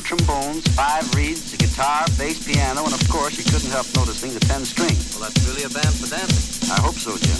three trombones, five reeds, a guitar, bass, piano, and of course you couldn't help noticing the ten string. Well, that's really a band for dancing. I hope so, Jim.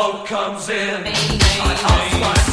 Boat comes in? I ask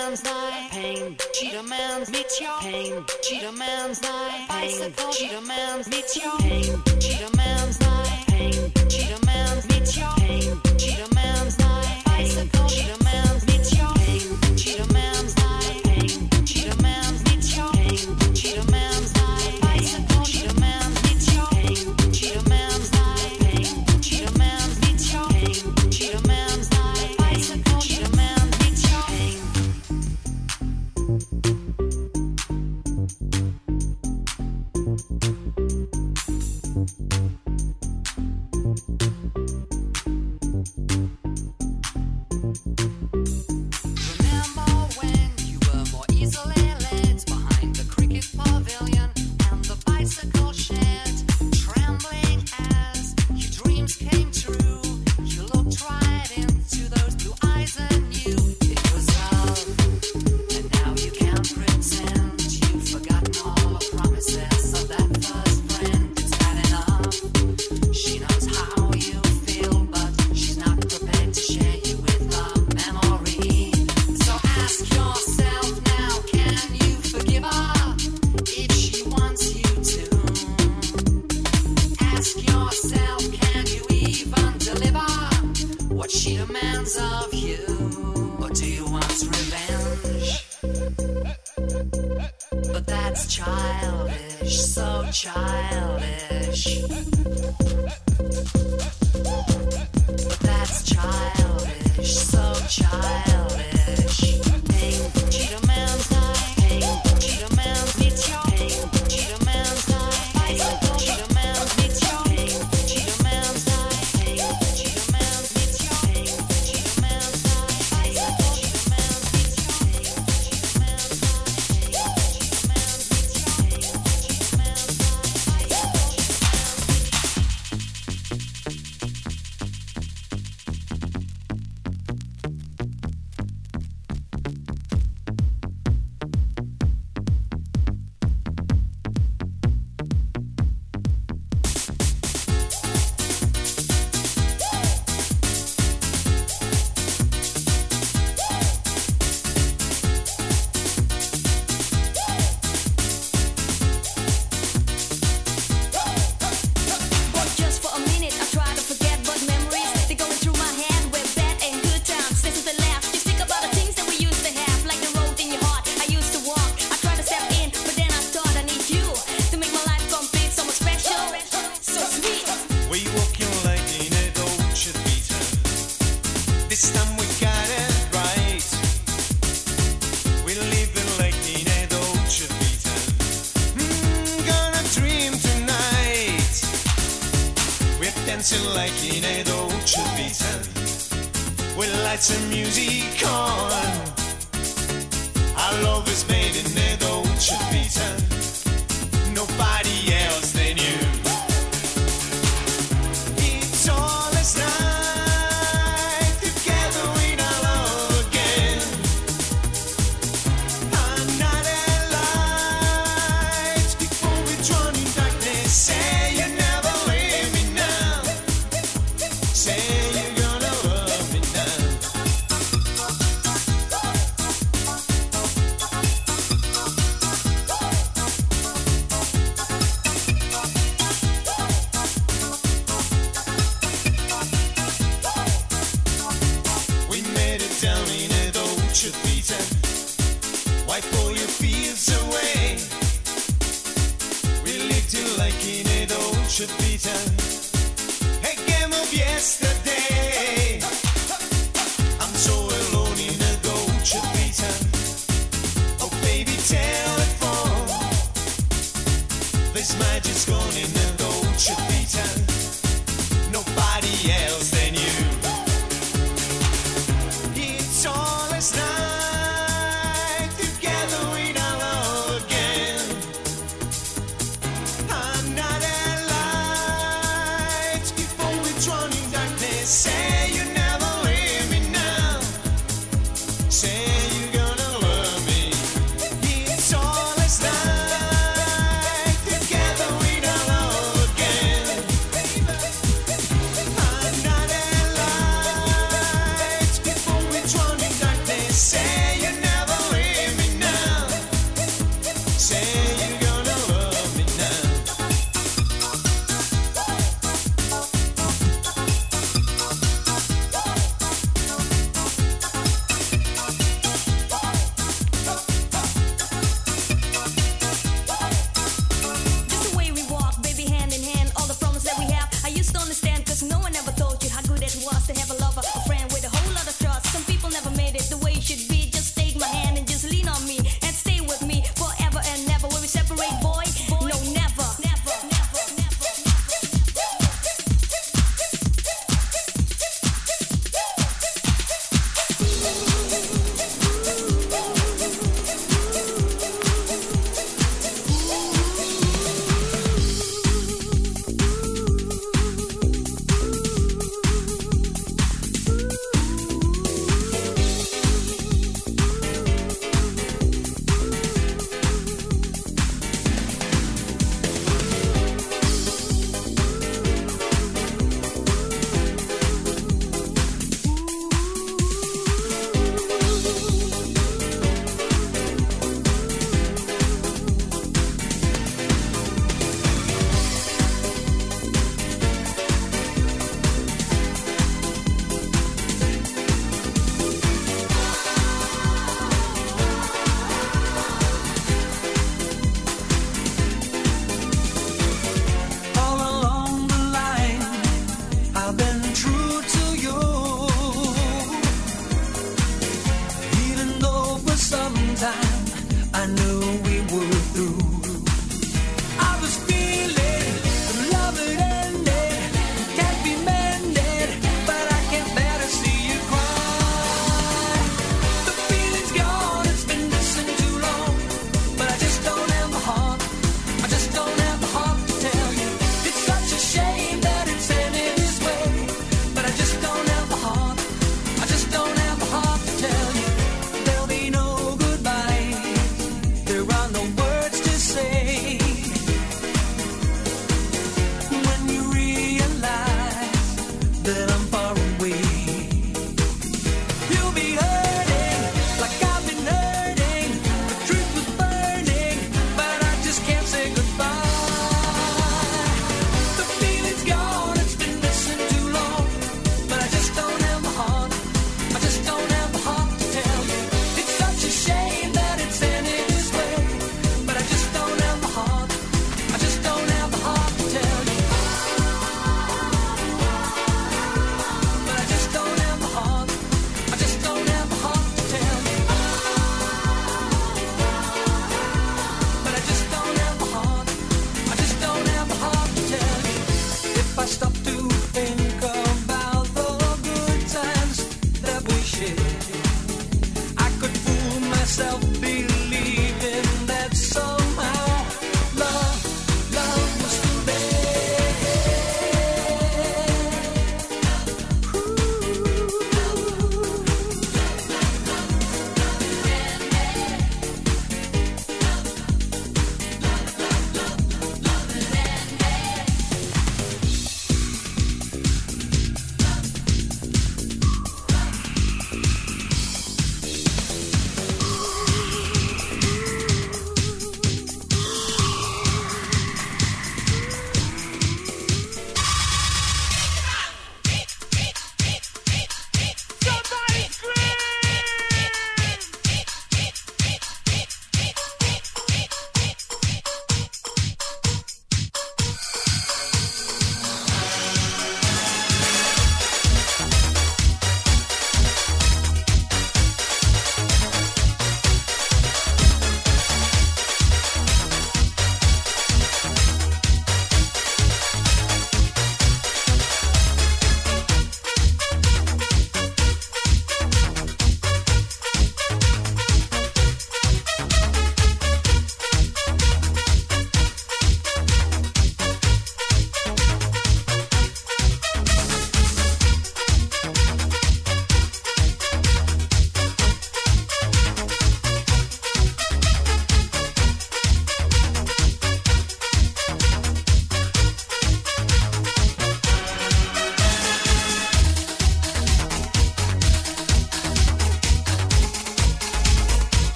man's night pain. She man's meet your pain. She demands my bicycle. She man's meet your pain. She man's. my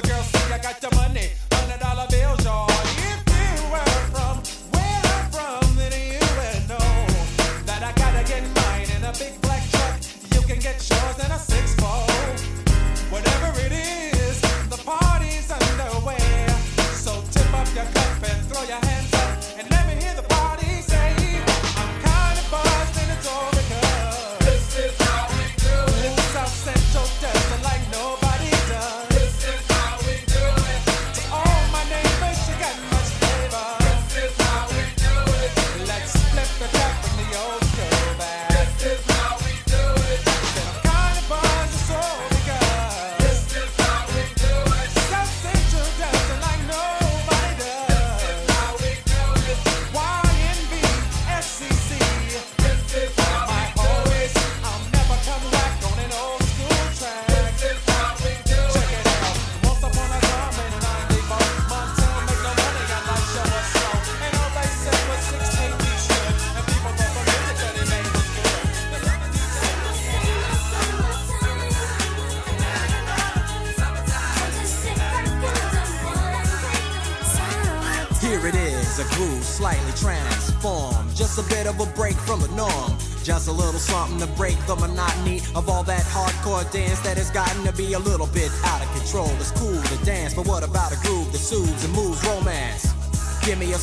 the girls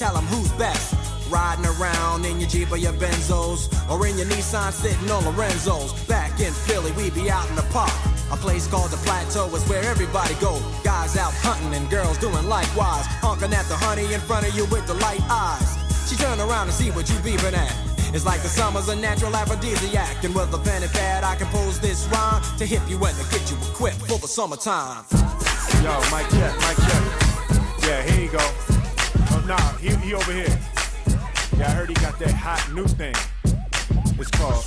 tell them who's best. Riding around in your Jeep or your Benzos, or in your Nissan sitting on Lorenzo's. Back in Philly, we be out in the park. A place called the Plateau is where everybody go. Guys out hunting and girls doing likewise. Honking at the honey in front of you with the light eyes. She turn around and see what you beeping at. It's like the summer's a natural aphrodisiac. And with a pen and pad, I compose this rhyme to hip you and to get you equipped for the summertime. Yo, Mike, check, Mike, check. Yeah, here you go he over here. Yeah, I heard he got that hot new thing. It's called.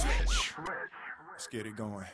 Let's get it going.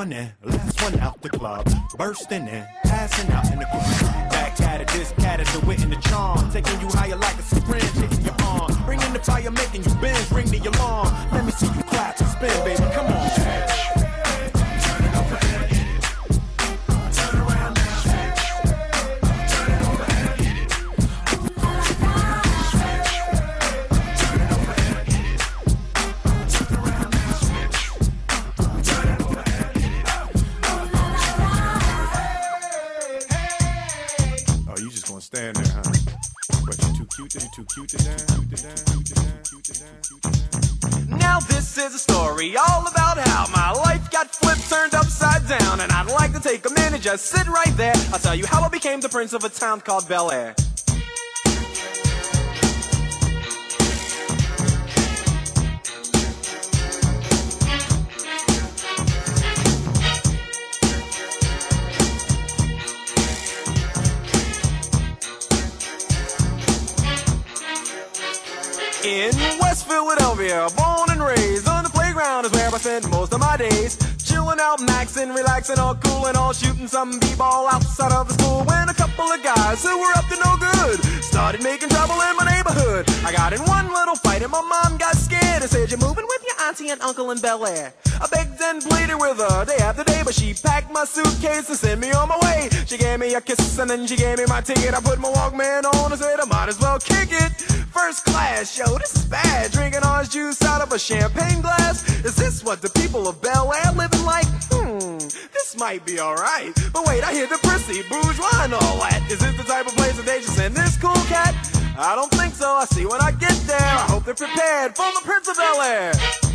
One in, last one out the club, bursting in, just sit right there. I'll tell you how I became the prince of a town called Bel Air. In West Philadelphia, born and raised on the playground is where I spent most of my days. Chilling out, maxing, relaxing, all cool and all shooting some b-ball outside of the school. When a couple of guys who were up to no good started making trouble in my neighborhood. I got in one little fight and my mom got scared and said, "You're moving with auntie and uncle in Bel Air." I begged and pleaded with her day after day, but she packed my suitcase and sent me on my way. She gave me a kiss and then she gave me my ticket. I put my Walkman on and said I might as well kick it. First class, yo, this is bad. Drinking orange juice out of a champagne glass. Is this what the people of Bel Air living like? Hmm, this might be alright. But wait, I hear the prissy, bourgeois and all that. Is this the type of place that they just send this cool cat? I don't think so. I see when I get there. I hope they're prepared for the Prince of Bel Air.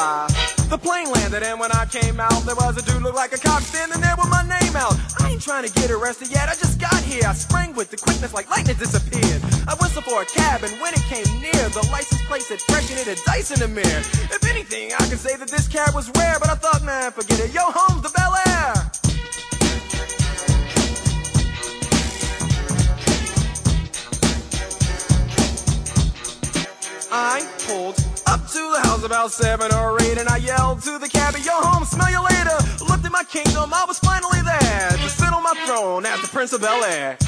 The plane landed, and when I came out, there was a dude look like a cop standing there with my name out. I ain't trying to get arrested yet, I just got here. I sprang with the quickness like lightning disappeared. I whistled for a cab, and when it came near, the license plate said fresh and it had dice in the mirror. If anything, I could say that this cab was rare, but I thought, man, forget it. Yo, home's the Bel Air. I pulled up to the house about seven or eight, and I yelled to the cabbie, "Yo, home, smell you later." Looked at my kingdom, I was finally there to sit on my throne as the Prince of Bel Air.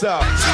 Check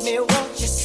me, won't you?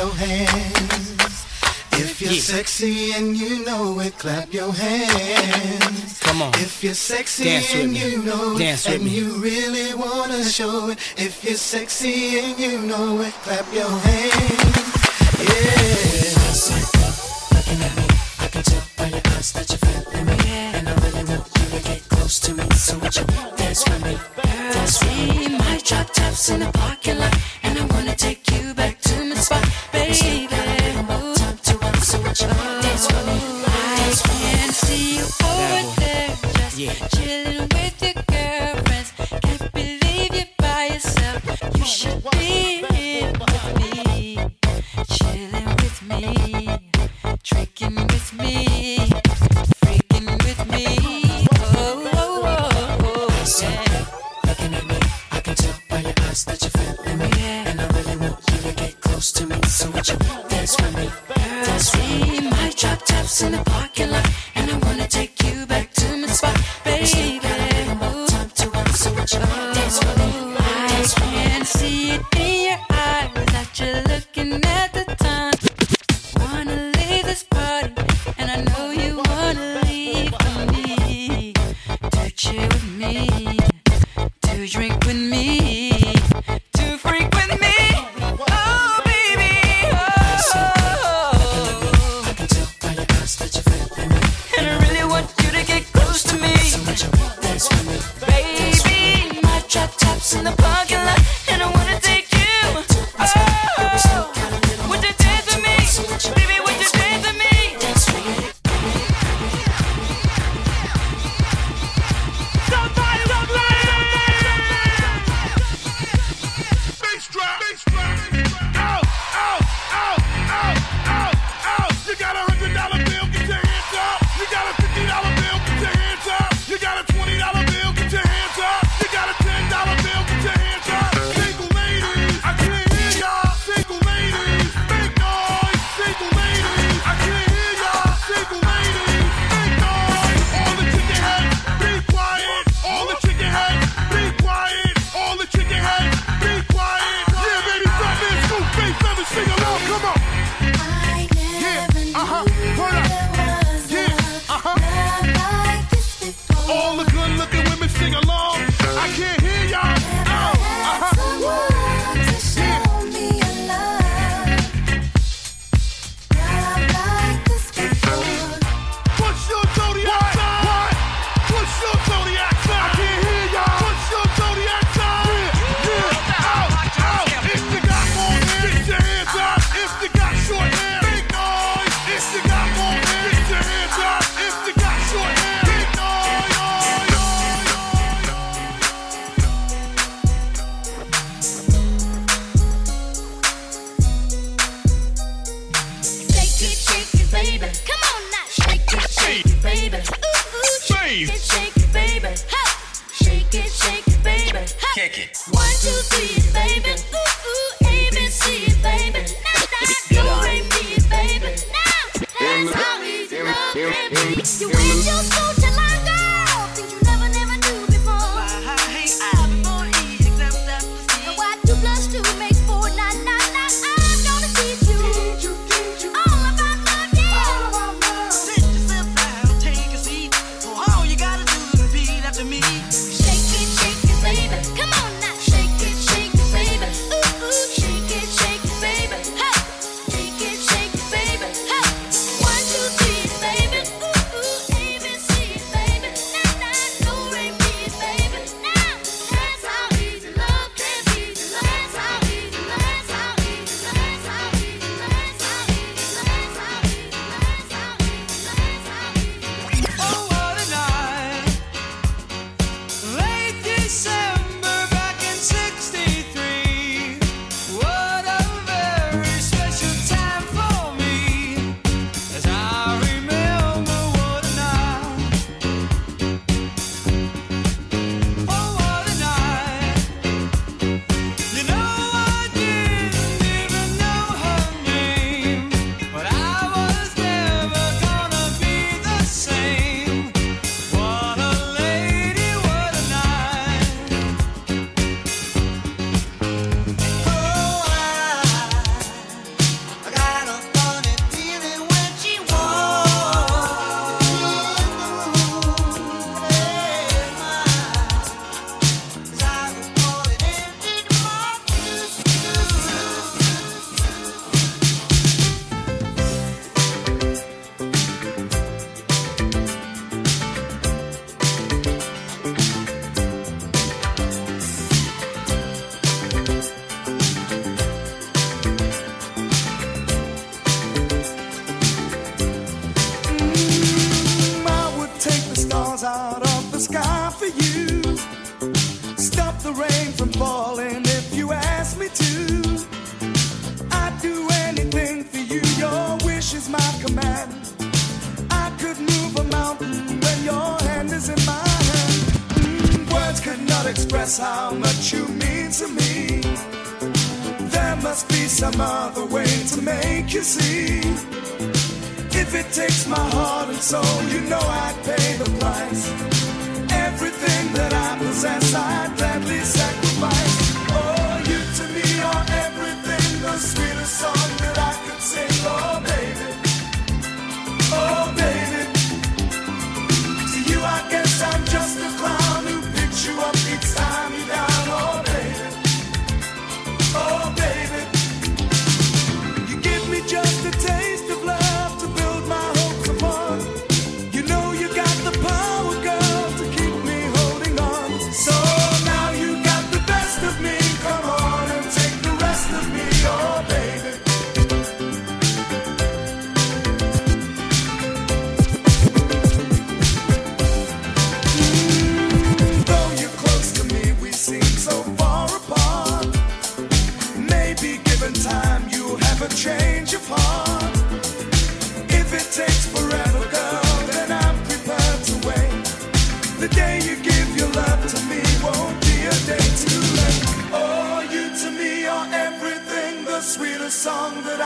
your hands. If you're yeah. sexy and you know it, clap your hands. Come on. If you're sexy Dance and you know Dance it, and me. you really wanna show it. If you're sexy and you know it, clap your hands.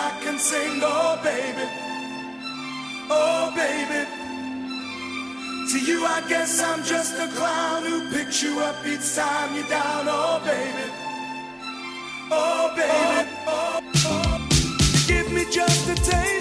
I can sing, oh baby, oh baby. To you, I guess I'm just a clown who picks you up each time you're down, oh baby, oh baby. Oh, oh. Give me just a taste.